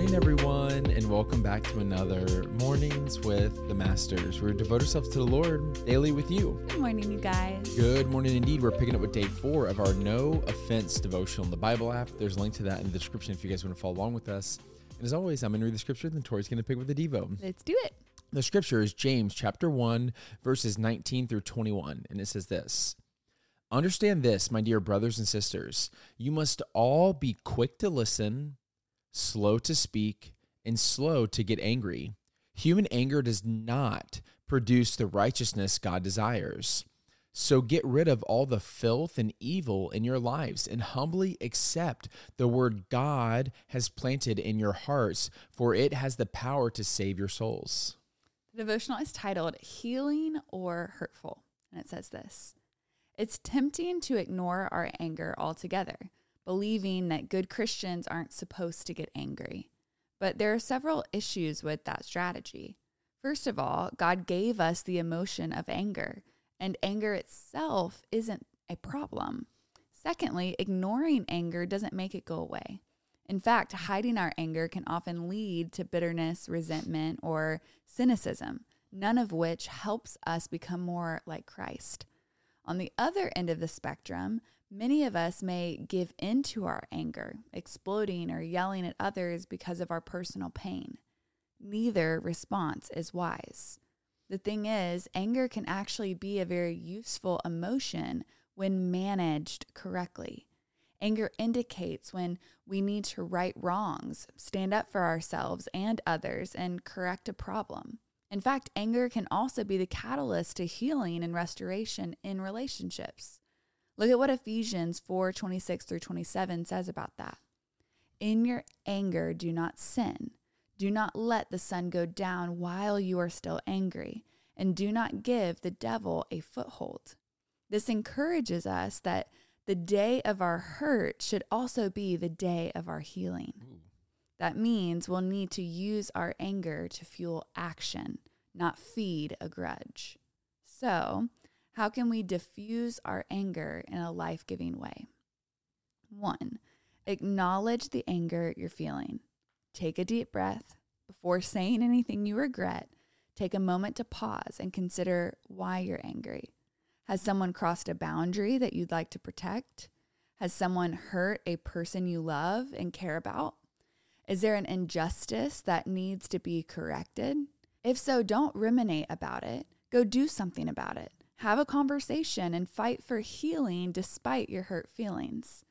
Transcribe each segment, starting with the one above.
morning, everyone, and welcome back to another Mornings with the Masters. We're devote ourselves to the Lord daily with you. Good morning, you guys. Good morning, indeed. We're picking up with day four of our No Offense devotional in the Bible app. There's a link to that in the description if you guys want to follow along with us. And as always, I'm going to read the scripture, then Tori's going to pick with the Devo. Let's do it. The scripture is James chapter 1, verses 19 through 21, and it says this. Understand this, my dear brothers and sisters. You must all be quick to listen, slow to speak, and slow to get angry. Human anger does not produce the righteousness God desires. So get rid of all the filth and evil in your lives and humbly accept the word God has planted in your hearts, for it has the power to save your souls. The devotional is titled Healing or Hurtful, and it says this It's tempting to ignore our anger altogether, believing that good Christians aren't supposed to get angry. But there are several issues with that strategy. First of all, God gave us the emotion of anger, and anger itself isn't a problem. Secondly, ignoring anger doesn't make it go away. In fact, hiding our anger can often lead to bitterness, resentment, or cynicism, none of which helps us become more like Christ. On the other end of the spectrum, many of us may give in to our anger, exploding or yelling at others because of our personal pain. Neither response is wise. The thing is, anger can actually be a very useful emotion when managed correctly. Anger indicates when we need to right wrongs, stand up for ourselves and others, and correct a problem. In fact, anger can also be the catalyst to healing and restoration in relationships. Look at what Ephesians 4 26 through 27 says about that. In your anger, do not sin. Do not let the sun go down while you are still angry, and do not give the devil a foothold. This encourages us that the day of our hurt should also be the day of our healing. Ooh. That means we'll need to use our anger to fuel action, not feed a grudge. So, how can we diffuse our anger in a life giving way? One, acknowledge the anger you're feeling. Take a deep breath. Before saying anything you regret, take a moment to pause and consider why you're angry. Has someone crossed a boundary that you'd like to protect? Has someone hurt a person you love and care about? Is there an injustice that needs to be corrected? If so, don't ruminate about it. Go do something about it. Have a conversation and fight for healing despite your hurt feelings.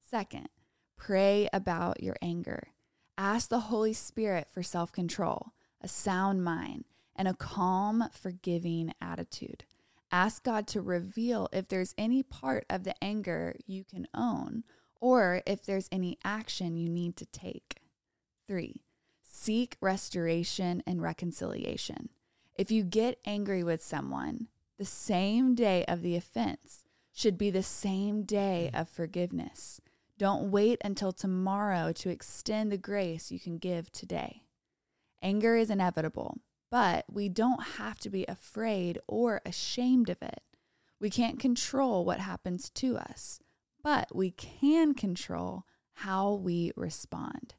Second, pray about your anger. Ask the Holy Spirit for self control, a sound mind, and a calm, forgiving attitude. Ask God to reveal if there's any part of the anger you can own or if there's any action you need to take. Three, seek restoration and reconciliation. If you get angry with someone, the same day of the offense should be the same day mm. of forgiveness. Don't wait until tomorrow to extend the grace you can give today. Anger is inevitable, but we don't have to be afraid or ashamed of it. We can't control what happens to us, but we can control how we respond.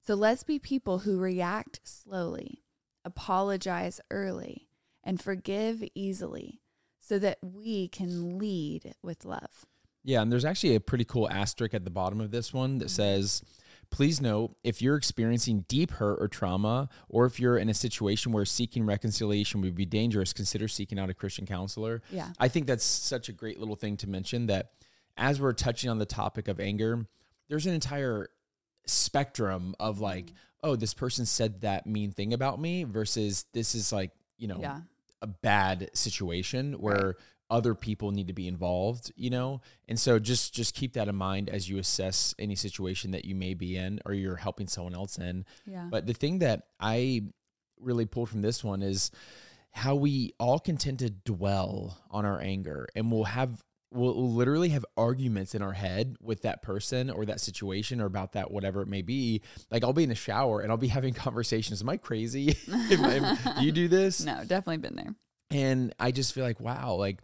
So let's be people who react slowly, apologize early, and forgive easily so that we can lead with love. Yeah, and there's actually a pretty cool asterisk at the bottom of this one that mm-hmm. says, Please note if you're experiencing deep hurt or trauma, or if you're in a situation where seeking reconciliation would be dangerous, consider seeking out a Christian counselor. Yeah. I think that's such a great little thing to mention that as we're touching on the topic of anger, there's an entire spectrum of like, mm-hmm. oh, this person said that mean thing about me versus this is like, you know, yeah. A bad situation where right other people need to be involved you know? And so just just keep that in mind as you assess any situation that you may be in or you're helping someone else in. Yeah. but the thing that i really pulled from this one is how we all can tend to dwell on our anger and we'll have we'll literally have arguments in our head with that person or that situation or about that whatever it may be like i'll be in the shower and i'll be having conversations am i crazy you do this no definitely been there and i just feel like wow like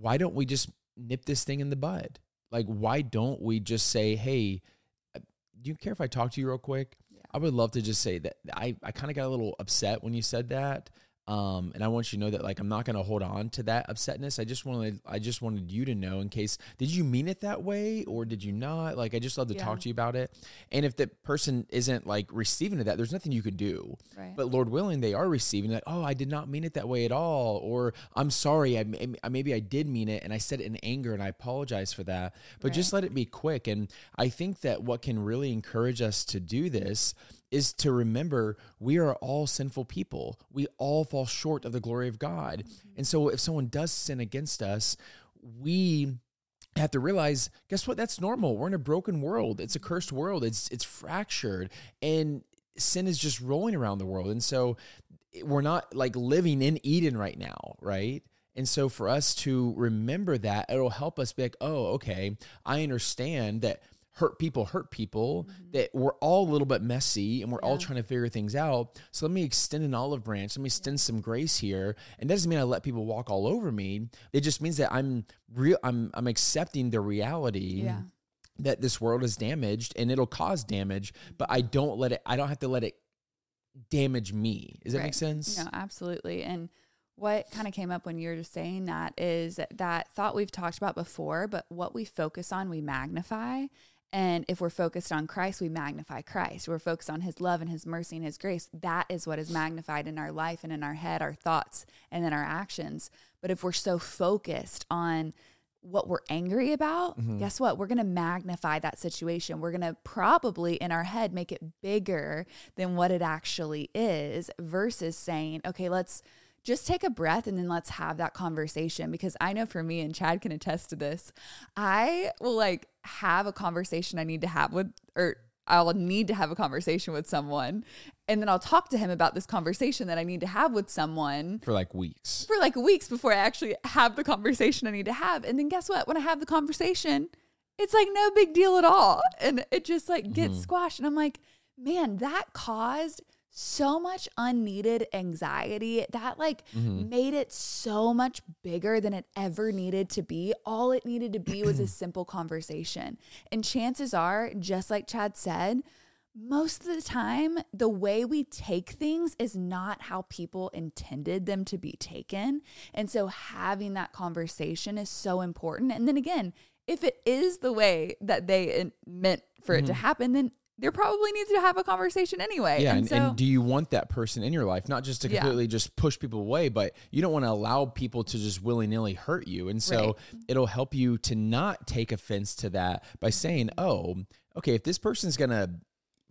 why don't we just nip this thing in the bud? Like, why don't we just say, hey, uh, do you care if I talk to you real quick? Yeah. I would love to just say that I, I kind of got a little upset when you said that. Um, and I want you to know that like I'm not going to hold on to that upsetness. I just wanted I just wanted you to know in case did you mean it that way or did you not? Like I just love to Yeah. talk to you about it. And if the person isn't like receiving of that, there's nothing you can do. Right. But Lord willing, they are receiving like, oh, I did not mean it that way at all, or I'm sorry, I, I maybe I did mean it, and I said it in anger, and I apologize for that. But just let it be quick. And I think that what can really encourage us to do this is to remember we are all sinful people. We all fall short of the glory of God, mm-hmm. and so if someone does sin against us, we have to realize guess what? That's normal. We're in a broken world. It's a cursed world. It's it's fractured. And sin is just rolling around the world. And so we're not like living in eden right now right? And so for us to remember that it'll help us be like oh okay i understand that hurt people hurt people mm-hmm. that we're all a little bit messy and we're all trying to figure things out. So let me extend an olive branch. Let me extend some grace here. And that doesn't mean i let people walk all over me. It just means that i'm real i'm i'm accepting the reality Yeah. that this world is damaged and it'll cause damage but i mm-hmm. don't let it i don't have to let it damage me. Does that make sense? No, absolutely. And what kind of came up when you were just saying that is that thought we've talked about before, but what we focus on, we magnify. And if we're focused on Christ, we magnify Christ. We're focused on his love and his mercy and his grace. That is what is magnified in our life and in our head, our thoughts, and then our actions. But if we're so focused on what we're angry about, mm-hmm. guess what? We're going to magnify that situation. We're going to probably in our head make it bigger than what it actually is versus saying, okay, let's just take a breath and then let's have that conversation. Because I know for me, and Chad can attest to this, I will like have a conversation I need to have with, or I'll need to have a conversation with someone. And then I'll talk to him about this conversation that I need to have with someone for like weeks for like weeks before I actually have the conversation I need to have. And then guess what? When I have the conversation, it's like no big deal at all. And it just like gets mm-hmm. squashed. And I'm like, man, that caused so much unneeded anxiety. That like mm-hmm. made it so much bigger than it ever needed to be. All it needed to be was a simple conversation. And chances are, just like Chad said, most of the time, the way we take things is not how people intended them to be taken. And so having that conversation is so important. And then again, if it is the way that they meant for it to mm-hmm. happen, then there probably needs to have a conversation anyway. Yeah and, and, so and do you want that person in your life not just to Yeah. completely just push people away but you don't want to allow people to just willy-nilly hurt you and so Right. it'll help you to not take offense to that by saying oh okay if this person's gonna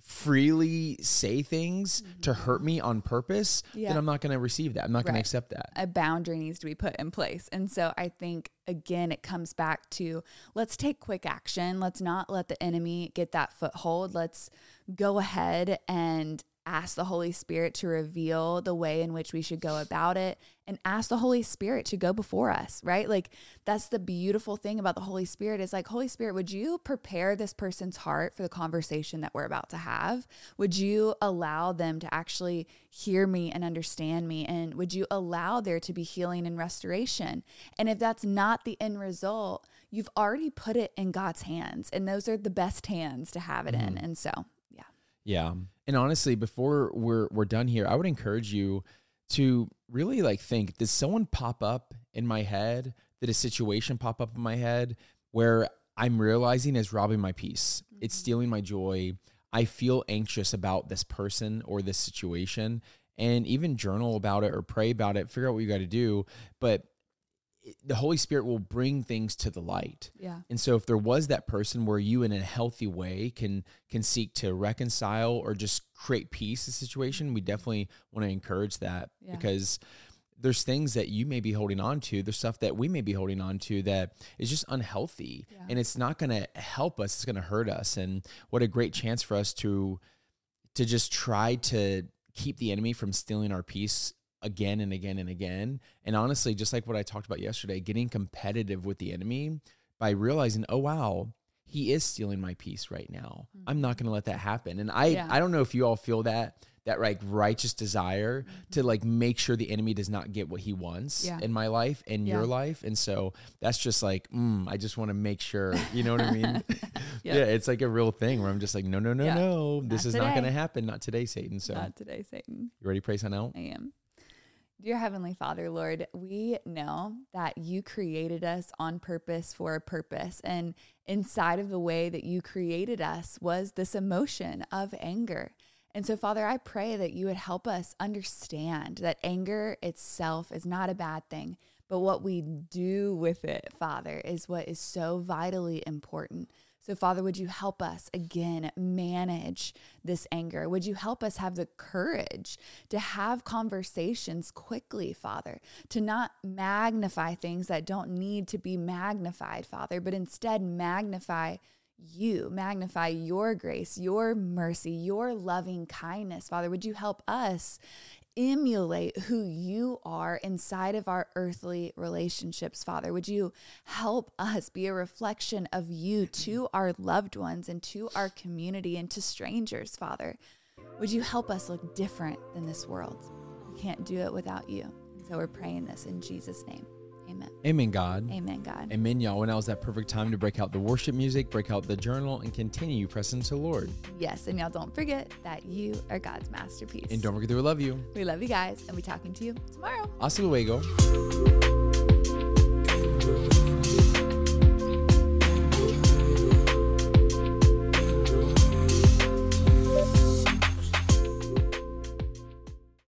freely say things mm-hmm. to hurt me on purpose Yeah. then i'm not gonna receive that i'm not gonna accept that a boundary needs to be put in place. And so I think, again, it comes back to let's take quick action. Let's not let the enemy get that foothold. Let's go ahead and ask the Holy Spirit to reveal the way in which we should go about it and ask the Holy Spirit to go before us, right? Like that's the beautiful thing about the Holy Spirit is like, Holy Spirit, would you prepare this person's heart for the conversation that we're about to have? Would you allow them to actually hear me and understand me? And would you allow there to be healing and restoration? And if that's not the end result, you've already put it in God's hands. And those are the best hands to have it in. Mm-hmm. And so, yeah. Yeah. And honestly, before we're we're done here, I would encourage you to really like think, did someone pop up in my head? Did a situation pop up in my head where I'm realizing is robbing my peace? It's mm-hmm. stealing my joy. I feel anxious about this person or this situation. And even journal about it or pray about it, figure out what you got to do. But it- the Holy Spirit will bring things to the light. Yeah. And so if there was that person where you in a healthy way can can seek to reconcile or just create peace in the situation, we definitely want to encourage that Yeah. because there's things that you may be holding on to, there's stuff that we may be holding on to that is just unhealthy Yeah. and it's not going to help us, it's going to hurt us and what a great chance for us to to just try to keep the enemy from stealing our peace again and again and again. And honestly, just like what I talked about yesterday, getting competitive with the enemy by realizing, oh wow, he is stealing my peace right now. I'm not going to let that happen. And I Yeah. I don't know if you all feel that that like righteous desire to like make sure the enemy does not get what he wants Yeah. in my life and your life. And so that's just like, mm, I just want to make sure, you know what I mean? Yeah, it's like a real thing where I'm just like, no, no, no, Yeah. no, this Not is not going to happen. Not today, Satan. So Not today, Satan. you ready to pray sign out? I am. Dear Heavenly Father, Lord, we know that you created us on purpose for a purpose. And inside of the way that you created us was this emotion of anger. And so, Father, I pray that you would help us understand that anger itself is not a bad thing, but what we do with it, Father, is what is so vitally important. So, Father, would you help us again manage this anger? Would you help us have the courage to have conversations quickly, Father, to not magnify things that don't need to be magnified, Father, but instead magnify you, magnify your grace, your mercy, your loving kindness, Father? Would you help us emulate who you are inside of our earthly relationships, Father? Would you help us be a reflection of you to our loved ones and to our community and to strangers, Father? Would you help us look different than this world? We can't do it without you. So we're praying this in Jesus' name. Amen. Amen, God. Amen, God. Amen, y'all. When now's that perfect time to break out the worship music, break out the journal, and continue pressing to the Lord. Yes, and y'all don't forget that you are God's masterpiece. And don't forget that we love you. we love you guys, and we talking to you tomorrow. Hasta luego.